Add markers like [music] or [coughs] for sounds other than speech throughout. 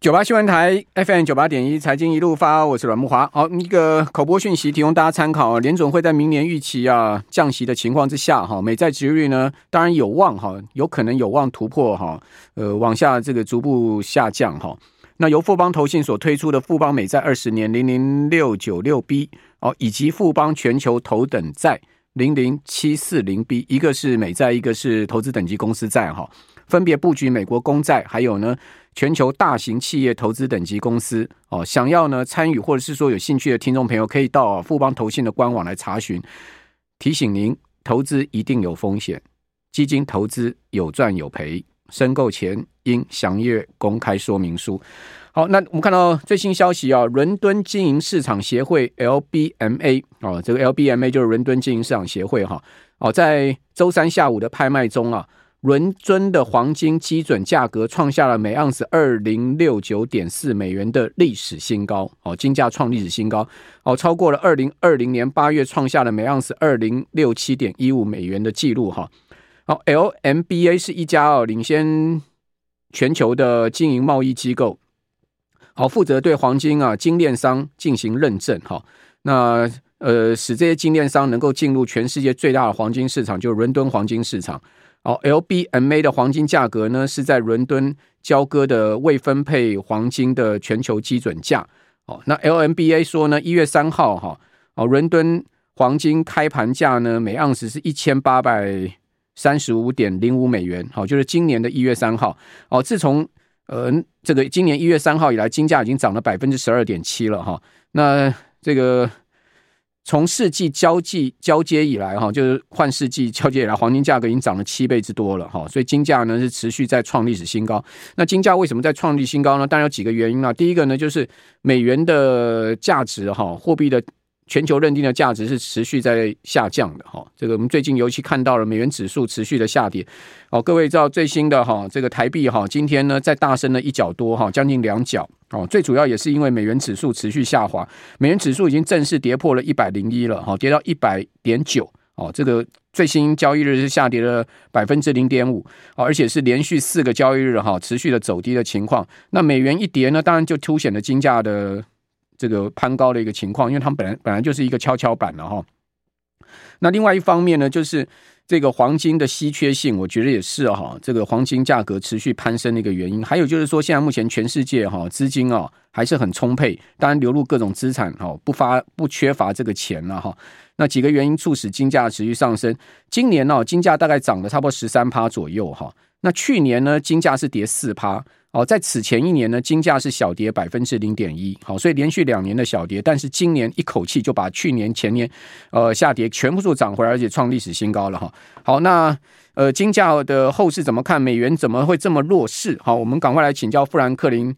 九八新闻台 FM 九八点一财经一路发，我是阮木华。好，一个口播讯息提供大家参考。联准会在明年预期啊降息的情况之下，哈，美债殖率呢，当然有望哈，有可能有望突破哈，呃，往下这个逐步下降哈。那由富邦投信所推出的富邦美债二十年零零六九六 B 哦，以及富邦全球头等债零零七四零 B，一个是美债，一个是投资等级公司债哈。分别布局美国公债，还有呢全球大型企业投资等级公司哦。想要呢参与或者是说有兴趣的听众朋友，可以到富邦投信的官网来查询。提醒您，投资一定有风险，基金投资有赚有赔，申购前应详阅公开说明书。好，那我们看到最新消息啊，伦敦经营市场协会 LBMA 哦，这个 LBMA 就是伦敦经营市场协会哈哦，在周三下午的拍卖中啊。伦敦的黄金基准价格创下了每盎司二零六九点四美元的历史新高，哦，金价创历史新高，哦，超过了二零二零年八月创下了每盎司二零六七点一五美元的记录，哈，好，LMBA 是一家哦领先全球的经营贸易机构，好，负责对黄金啊精炼商进行认证，哈，那呃使这些精炼商能够进入全世界最大的黄金市场，就是伦敦黄金市场。哦，LBMA 的黄金价格呢，是在伦敦交割的未分配黄金的全球基准价。哦，那 LMBA 说呢，一月三号哈，哦，伦敦黄金开盘价呢，每盎司是一千八百三十五点零五美元。好，就是今年的一月三号。哦，自从呃这个今年一月三号以来，金价已经涨了百分之十二点七了哈。那这个。从世纪交际交接以来，哈，就是换世纪交接以来，黄金价格已经涨了七倍之多了，哈，所以金价呢是持续在创历史新高。那金价为什么在创历史新高呢？当然有几个原因啊。第一个呢，就是美元的价值，哈，货币的。全球认定的价值是持续在下降的哈，这个我们最近尤其看到了美元指数持续的下跌。哦，各位知道最新的哈，这个台币哈，今天呢再大升了一角多哈，将近两角哦。最主要也是因为美元指数持续下滑，美元指数已经正式跌破了一百零一了哈，跌到一百点九哦。这个最新交易日是下跌了百分之零点五，而且是连续四个交易日哈持续的走低的情况。那美元一跌呢，当然就凸显了金价的。这个攀高的一个情况，因为他们本来本来就是一个跷跷板了哈。那另外一方面呢，就是这个黄金的稀缺性，我觉得也是哈，这个黄金价格持续攀升的一个原因。还有就是说，现在目前全世界哈资金啊还是很充沛，当然流入各种资产哈，不发不缺乏这个钱了哈。那几个原因促使金价持续上升。今年呢，金价大概涨了差不多十三趴左右哈。那去年呢，金价是跌四趴。哦，在此前一年呢，金价是小跌百分之零点一，好，所以连续两年的小跌，但是今年一口气就把去年前年呃下跌全部都涨回来，而且创历史新高了哈。好，那呃金价的后市怎么看？美元怎么会这么弱势？好，我们赶快来请教富兰克林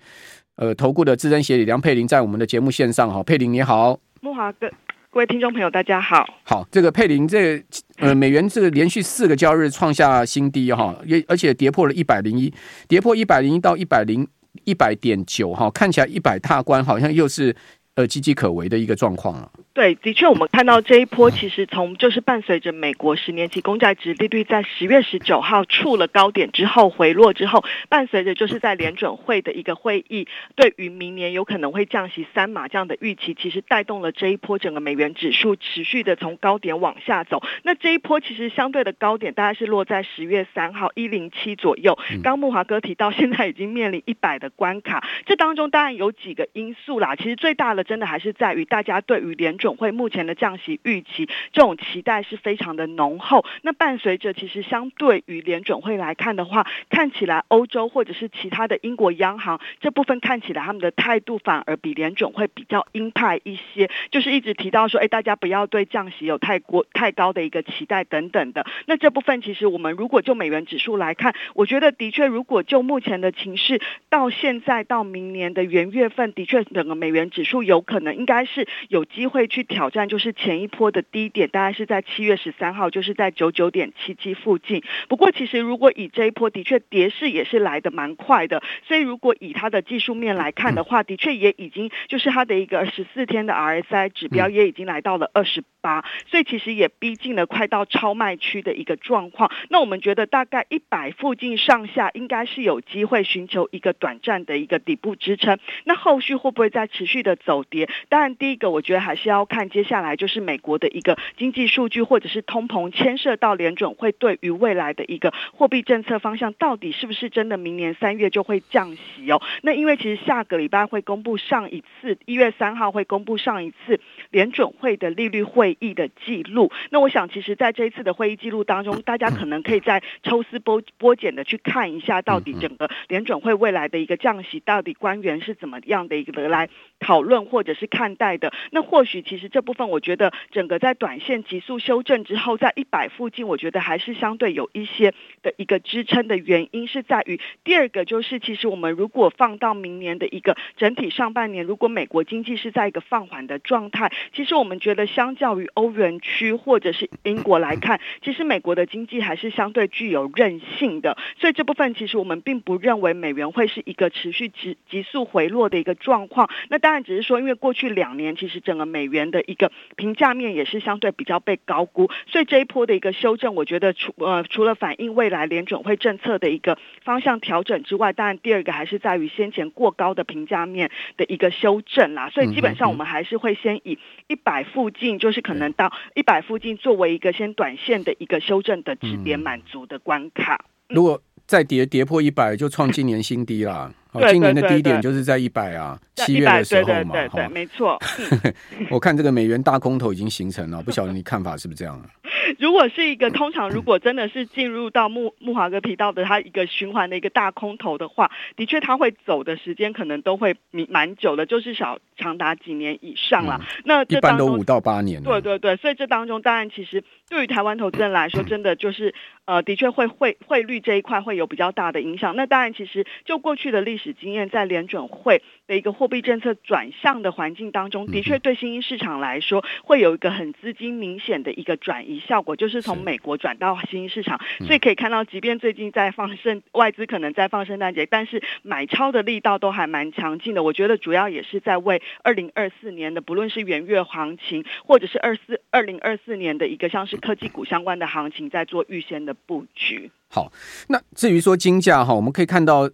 呃投顾的资深协理梁佩玲，在我们的节目线上。好，佩玲你好，慕驊哥。各位听众朋友，大家好。好，这个佩林，这个、呃，美元这个连续四个交易日创下新低哈，也而且跌破了一百零一，跌破一百零一到一百零一百点九哈，看起来一百大关好像又是呃岌岌可危的一个状况了。对，的确，我们看到这一波，其实从就是伴随着美国十年期公债值利率在十月十九号触了高点之后回落之后，伴随着就是在联准会的一个会议，对于明年有可能会降息三码这样的预期，其实带动了这一波整个美元指数持续的从高点往下走。那这一波其实相对的高点大概是落在十月三号一零七左右。刚木华哥提到，现在已经面临一百的关卡，这当中当然有几个因素啦。其实最大的真的还是在于大家对于联准会目前的降息预期，这种期待是非常的浓厚。那伴随着，其实相对于联准会来看的话，看起来欧洲或者是其他的英国央行这部分看起来他们的态度反而比联准会比较鹰派一些，就是一直提到说，哎，大家不要对降息有太过太高的一个期待等等的。那这部分其实我们如果就美元指数来看，我觉得的确，如果就目前的情势，到现在到明年的元月份，的确整个美元指数有可能应该是有机会。去挑战，就是前一波的低点，大概是在七月十三号，就是在九九点七七附近。不过，其实如果以这一波的确跌势也是来的蛮快的，所以如果以它的技术面来看的话，的确也已经就是它的一个十四天的 RSI 指标也已经来到了二十八，所以其实也逼近了快到超卖区的一个状况。那我们觉得大概一百附近上下应该是有机会寻求一个短暂的一个底部支撑。那后续会不会再持续的走跌？当然，第一个我觉得还是要看接下来就是美国的一个经济数据，或者是通膨牵涉到联准会对于未来的一个货币政策方向，到底是不是真的明年三月就会降息哦？那因为其实下个礼拜会公布上一次一月三号会公布上一次联准会的利率会议的记录。那我想，其实在这一次的会议记录当中，大家可能可以再抽丝剥剥茧的去看一下，到底整个联准会未来的一个降息，到底官员是怎么样的一个来讨论或者是看待的。那或许其实这部分，我觉得整个在短线急速修正之后，在一百附近，我觉得还是相对有一些的一个支撑的原因是在于第二个，就是其实我们如果放到明年的一个整体上半年，如果美国经济是在一个放缓的状态，其实我们觉得相较于欧元区或者是英国来看，其实美国的经济还是相对具有韧性的。所以这部分其实我们并不认为美元会是一个持续急急速回落的一个状况。那当然只是说，因为过去两年其实整个美元的一个评价面也是相对比较被高估，所以这一波的一个修正，我觉得除呃除了反映未来联准会政策的一个方向调整之外，当然第二个还是在于先前过高的评价面的一个修正啦。所以基本上我们还是会先以一百附近，就是可能到一百附近作为一个先短线的一个修正的止跌满足的关卡。如果再跌跌破一百，就创今年新低啦。哦，今年的低点就是在一百啊，七月的时候嘛，对，对，对，没错。[laughs] 我看这个美元大空头已经形成了，不晓得你看法是不是这样？[laughs] 如果是一个通常，如果真的是进入到木木华哥提到的它一个循环的一个大空头的话，的确它会走的时间可能都会蛮久的，就是少长达几年以上了。嗯、那这一般都五到八年。对对对，所以这当中当然其实对于台湾投资人来说，真的就是呃，的确会汇汇率这一块会有比较大的影响。那当然，其实就过去的历史经验，在联准会的一个货币政策转向的环境当中，的确对新兴市场来说会有一个很资金明显的一个转移效果，就是从美国转到新兴市场。所以可以看到，即便最近在放圣外资可能在放圣诞节，但是买超的力道都还蛮强劲的。我觉得主要也是在为二零二四年的不论是元月行情，或者是二四二零二四年的一个像是科技股相关的行情，在做预先的布局。好，那至于说金价哈，我们可以看到。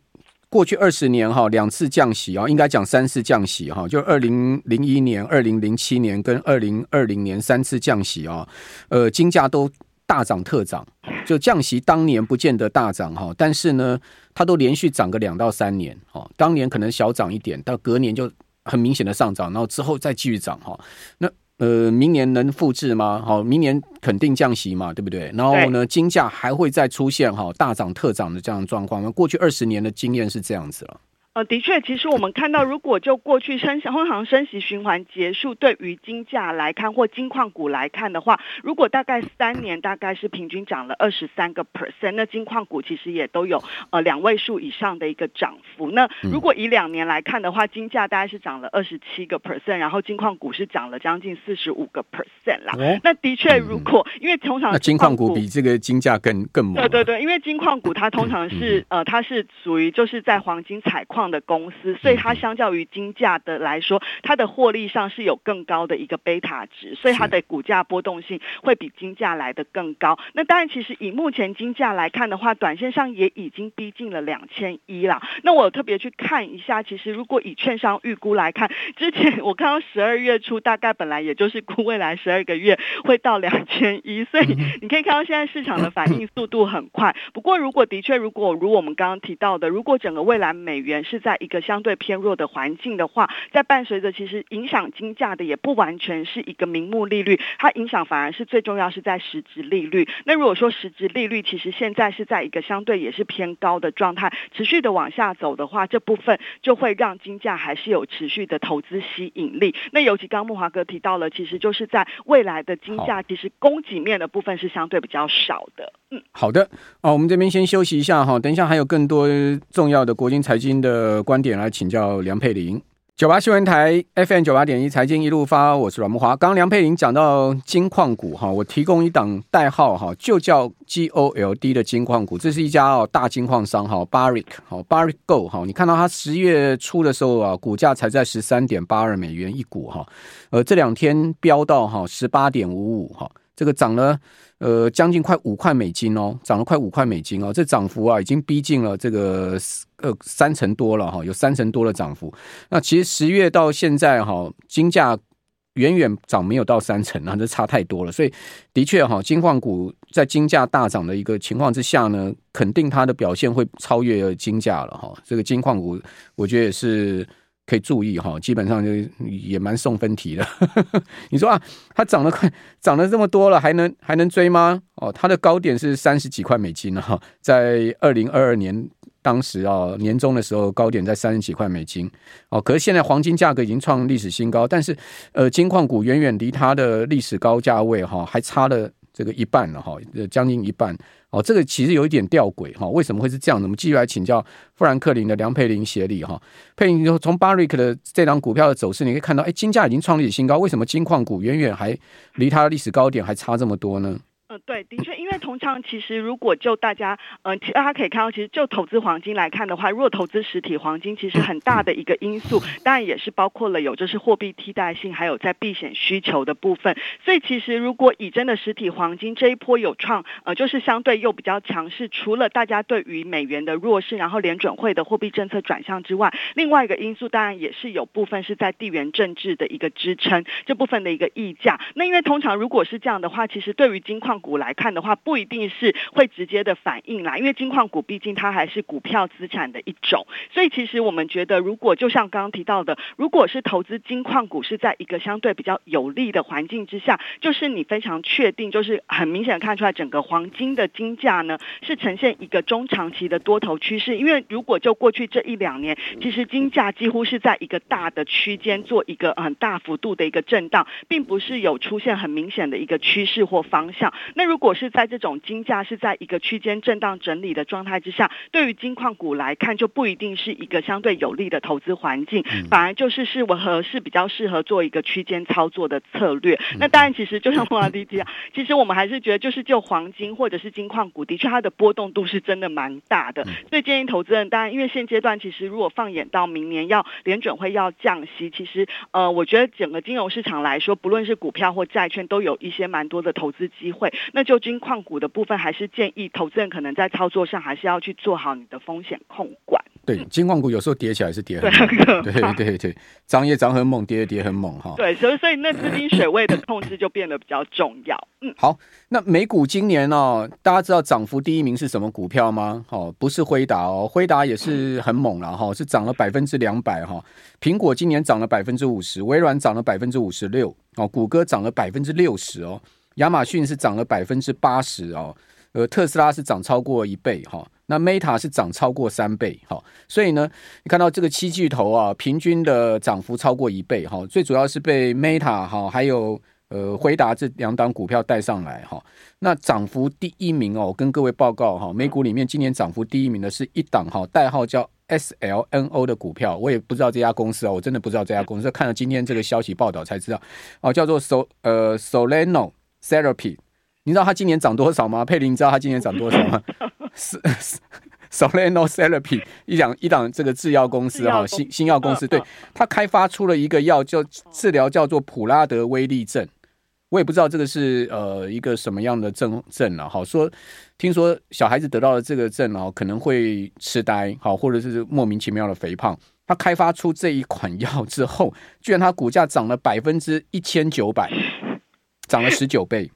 过去二十年哈，两次降息啊，应该讲三次降息哈，就二零零一年、二零零七年跟二零二零年三次降息啊，呃，金价都大涨特涨。就降息当年不见得大涨哈，但是呢，它都连续涨个两到三年哈，当年可能小涨一点，到隔年就很明显的上涨，然后之后再继续涨哈，那。呃，明年能复制吗？好，明年肯定降息嘛，对不对？然后呢，金价还会再出现哈大涨特涨的这样的状况吗？过去二十年的经验是这样子了。呃，的确，其实我们看到，如果就过去升通常升息循环结束，对于金价来看或金矿股来看的话，如果大概三年大概是平均涨了二十三个 percent，那金矿股其实也都有呃两位数以上的一个涨幅。那如果以两年来看的话，金价大概是涨了二十七个 percent，然后金矿股是涨了将近四十五个 percent 啦。哦、那的确，如果、嗯、因为通常金矿股比这个金价更更猛。对对对，因为金矿股它通常是、嗯、呃它是属于就是在黄金采矿的公司，所以它相较于金价的来说，它的获利上是有更高的一个贝塔值，所以它的股价波动性会比金价来的更高。那当然，其实以目前金价来看的话，短线上也已经逼近了两千一了。那我特别去看一下，其实如果以券商预估来看，之前我看到十二月初大概本来也就是估未来十二个月会到两千一，所以你可以看到现在市场的反应速度很快。不过，如果的确，如果如我们刚刚提到的，如果整个未来美元是在一个相对偏弱的环境的话，在伴随着其实影响金价的也不完全是一个名目利率，它影响反而是最重要是在实质利率。那如果说实质利率其实现在是在一个相对也是偏高的状态，持续的往下走的话，这部分就会让金价还是有持续的投资吸引力。那尤其刚刚慕驊哥提到了，其实就是在未来的金价其实供给面的部分是相对比较少的。嗯，好的，哦，我们这边先休息一下哈，等一下还有更多重要的国金财经的呃观点来请教梁佩玲。九八新闻台 FM 九八点一财经一路发，我是阮慕华。刚梁佩玲讲到金矿股哈，我提供一档代号哈，就叫 GOLD 的金矿股，这是一家哦大金矿商哈，Barrick 好 Barrick Gold 哈，你看到它十月初的时候啊，股价才在十三点八二美元一股哈，呃这两天飙到哈十八点五五哈，这个涨了。呃，将近快五块美金哦，涨了快五块美金哦，这涨幅啊，已经逼近了这个呃三成多了哈，有三成多的涨幅。那其实十月到现在哈，金价远远涨没有到三成啊，这差太多了。所以的确哈，金矿股在金价大涨的一个情况之下呢，肯定它的表现会超越金价了哈。这个金矿股，我觉得也是。可以注意哈，基本上就也蛮送分题的。[laughs] 你说啊，它涨了快涨了这么多了，还能还能追吗？哦，它的高点是三十几块美金哈，在二零二二年当时啊年中的时候，高点在三十几块美金哦。可是现在黄金价格已经创历史新高，但是呃，金矿股远远离它的历史高价位哈还差了这个一半了哈，将近一半。哦，这个其实有一点吊诡哈，为什么会是这样的？我们继续来请教富兰克林的梁佩玲协理哈。佩玲，从巴瑞克的这档股票的走势，你可以看到，哎，金价已经创历史新高，为什么金矿股远远还离它的历史高点还差这么多呢？对，的确，因为通常其实如果就大家，嗯、呃，大家可以看到，其实就投资黄金来看的话，如果投资实体黄金，其实很大的一个因素，当然也是包括了有就是货币替代性，还有在避险需求的部分。所以其实如果以真的实体黄金这一波有创，呃，就是相对又比较强势，除了大家对于美元的弱势，然后联准会的货币政策转向之外，另外一个因素当然也是有部分是在地缘政治的一个支撑，这部分的一个溢价。那因为通常如果是这样的话，其实对于金矿股股来看的话，不一定是会直接的反应啦，因为金矿股毕竟它还是股票资产的一种，所以其实我们觉得，如果就像刚刚提到的，如果是投资金矿股是在一个相对比较有利的环境之下，就是你非常确定，就是很明显看出来整个黄金的金价呢是呈现一个中长期的多头趋势，因为如果就过去这一两年，其实金价几乎是在一个大的区间做一个很大幅度的一个震荡，并不是有出现很明显的一个趋势或方向。那如果是在这种金价是在一个区间震荡整理的状态之下，对于金矿股来看，就不一定是一个相对有利的投资环境，反而就是适合是比较适合做一个区间操作的策略。那当然，其实就像莫拉迪提啊，其实我们还是觉得，就是就黄金或者是金矿股，的确它的波动度是真的蛮大的。所以建议投资人，当然因为现阶段其实如果放眼到明年要联准会要降息，其实呃，我觉得整个金融市场来说，不论是股票或债券，都有一些蛮多的投资机会。那就金矿股的部分，还是建议投资人可能在操作上，还是要去做好你的风险控管。对，金矿股有时候跌起来是跌很猛，对对对对，涨也涨很猛，跌也跌很猛哈。对，所以所以那资金水位的控制就变得比较重要。嗯，好，那美股今年哦，大家知道涨幅第一名是什么股票吗？哦，不是辉达哦，辉达也是很猛了哈，是涨了百分之两百哈。苹果今年涨了百分之五十，微软涨了百分之五十六哦，谷歌涨了百分之六十哦。亚马逊是涨了百分之八十哦，呃，特斯拉是涨超过一倍哈，那 Meta 是涨超过三倍哈，所以呢，你看到这个七巨头啊，平均的涨幅超过一倍哈，最主要是被 Meta 哈，还有呃辉达这两档股票带上来哈，那涨幅第一名哦，我跟各位报告哈，美股里面今年涨幅第一名的是一档哈，代号叫 SLNO 的股票，我也不知道这家公司啊，我真的不知道这家公司，看了今天这个消息报道才知道哦，叫做 So 呃 Soleno。Therapy，你知道它今年涨多少吗？佩林，你知道它今年涨多少吗？[laughs] 是 Soleno Therapy 一档一档这个制药公司哈，新新药公司，对，它开发出了一个药叫治疗叫做普拉德威利症，我也不知道这个是呃一个什么样的症症啊。好说，听说小孩子得到了这个症啊，可能会痴呆，好或者是莫名其妙的肥胖。他开发出这一款药之后，居然它股价涨了百分之一千九百。涨了十九倍，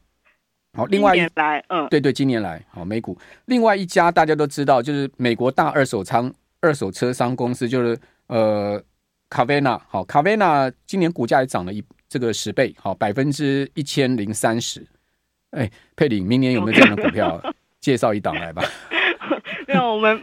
好，另外一来，嗯，对对，今年来，好，美股另外一家大家都知道，就是美国大二手仓二手车商公司，就是呃，Carvana，好，Carvana 今年股价也涨了一这个十倍，好，百分之一千零三十，哎，佩玲，明年有没有这样的股票？[laughs] 介绍一档来吧。[laughs] 没有，我们。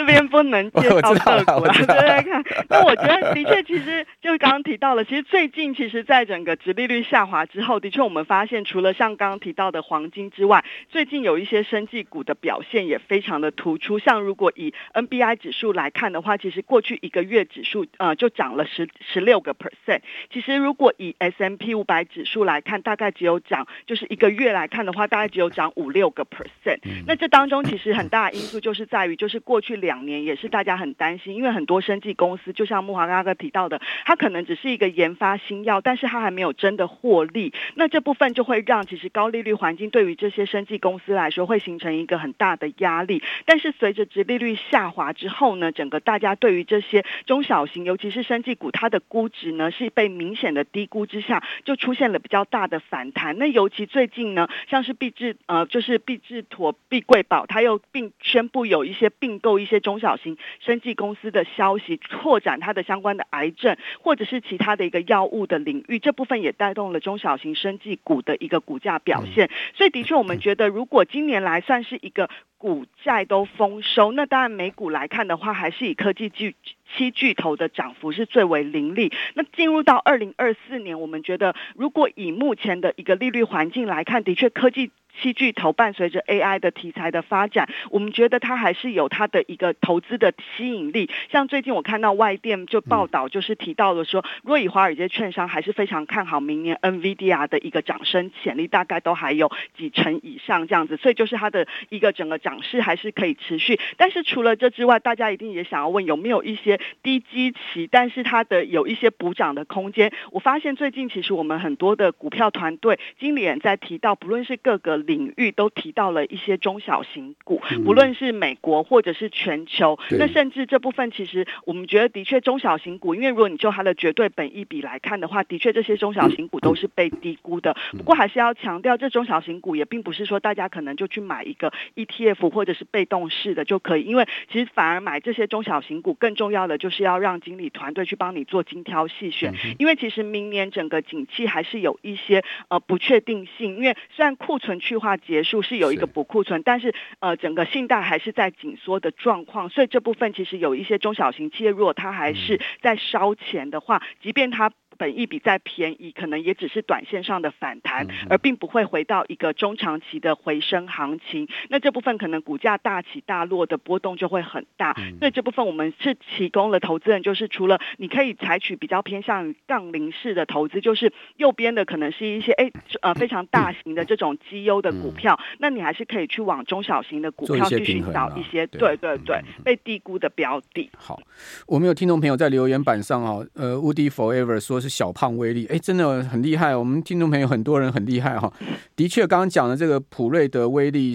这边不能介绍个股啊，对对看。那我觉得的确，其实就刚刚提到了，其实最近其实在整个殖利率下滑之后，的确我们发现，除了像刚刚提到的黄金之外，最近有一些生技股的表现也非常的突出。像如果以 NBI 指数来看的话，其实过去一个月指数呃就涨了十十六个 percent。其实如果以 S M P 五百指数来看，大概只有涨，就是一个月来看的话，大概只有涨五六个 percent。那这当中其实很大的因素就是在于，就是过去两年也是大家很担心，因为很多生技公司，就像慕驊刚刚提到的，它可能只是一个研发新药，但是它还没有真的获利。那这部分就会让其实高利率环境对于这些生技公司来说，会形成一个很大的压力。但是随着殖利率下滑之后呢，整个大家对于这些中小型，尤其是生技股，它的估值呢是被明显的低估之下，就出现了比较大的反弹。那尤其最近呢，像是必智呃，就是必智妥、必贵宝，它又并宣布有一些并购一些中小型生技公司的消息，拓展它的相关的癌症或者是其他的一个药物的领域，这部分也带动了中小型生技股的一个股价表现。所以的确，我们觉得如果今年来算是一个股债都丰收，那当然美股来看的话，还是以科技巨七巨头的涨幅是最为凌厉。那进入到二零二四年，我们觉得如果以目前的一个利率环境来看，的确科技。七巨头伴随着 AI 的题材的发展，我们觉得它还是有它的一个投资的吸引力。像最近我看到外电就报道，就是提到了说，若以华尔街券商还是非常看好明年 NVIDIA 的一个涨升潜力，大概都还有几成以上这样子，所以就是它的一个整个涨势还是可以持续。但是除了这之外，大家一定也想要问有没有一些低基期，但是它的有一些补涨的空间。我发现最近其实我们很多的股票团队经理人在提到，不论是各个。领域都提到了一些中小型股，不论是美国或者是全球，那甚至这部分其实我们觉得的确中小型股，因为如果你就它的绝对本益比来看的话，的确这些中小型股都是被低估的。不过还是要强调，这中小型股也并不是说大家可能就去买一个 ETF 或者是被动式的就可以，因为其实反而买这些中小型股更重要的就是要让经理团队去帮你做精挑细选，因为其实明年整个景气还是有一些呃不确定性，因为虽然库存去化结束是有一个补库存，但是呃整个信贷还是在紧缩的状况，所以这部分其实有一些中小型企业，如果它还是在烧钱的话，即便它。本益比再便宜，可能也只是短线上的反弹，而并不会回到一个中长期的回升行情。那这部分可能股价大起大落的波动就会很大。所以这部分我们是提供了投资人，就是除了你可以采取比较偏向于杠铃式的投资，就是右边的可能是一些诶呃 [coughs] 非常大型的这种绩优的股票，那你还是可以去往中小型的股票去寻找一些对对对被低估的标的。好，我们有听众朋友在留言板上啊，呃，Woody Forever 说是。小胖威力，哎，真的很厉害。我们听众朋友很多人很厉害哈。的确，刚刚讲的这个普瑞德威力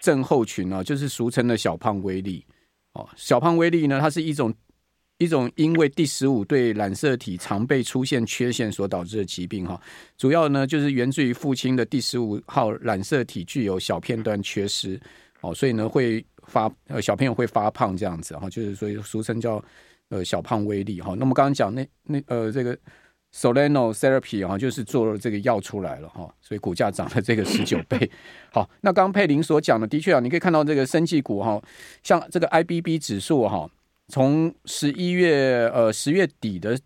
症候群啊，就是俗称的小胖威力。哦，小胖威力呢，它是一种一种因为第十五对染色体常被出现缺陷所导致的疾病哈。主要呢就是源自于父亲的第十五号染色体具有小片段缺失哦，所以呢会发呃小朋友会发胖这样子哈，就是所以俗称叫。呃，小胖威力哈，那么刚刚讲那那呃这个 Soleno Therapy 哈，就是做了这个药出来了哈，所以股价涨了这个十九倍。好，那刚刚佩林所讲的，的确啊，你可以看到这个生技股哈，像这个 IBB 指数哈，从十一月呃十月底的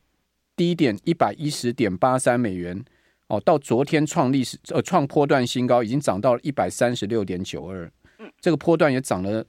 低点一百一十点八三美元哦，到昨天创历史呃创波段新高，已经涨到了一百三十六点九二，这个波段也涨了。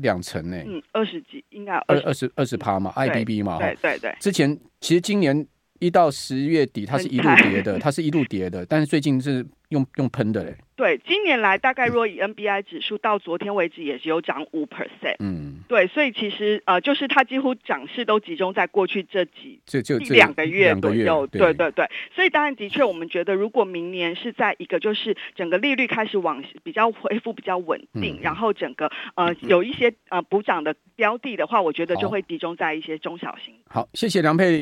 两成呢？嗯，二十几应该二二十二十趴嘛，IBB 嘛，对对对。之前其实今年一到十月底，它是一路跌的，它是一路跌的，但是最近是用用喷的嘞。对，今年来大概若以 NBI 指数到昨天为止也是有涨五 percent。嗯，对，所以其实呃，就是它几乎涨势都集中在过去这几这就两个月左右。对对对，对，所以当然的确，我们觉得如果明年是在一个就是整个利率开始往比较恢复比较稳定，嗯、然后整个呃有一些呃补涨的标的的话，我觉得就会集中在一些中小型。好，谢谢梁佩。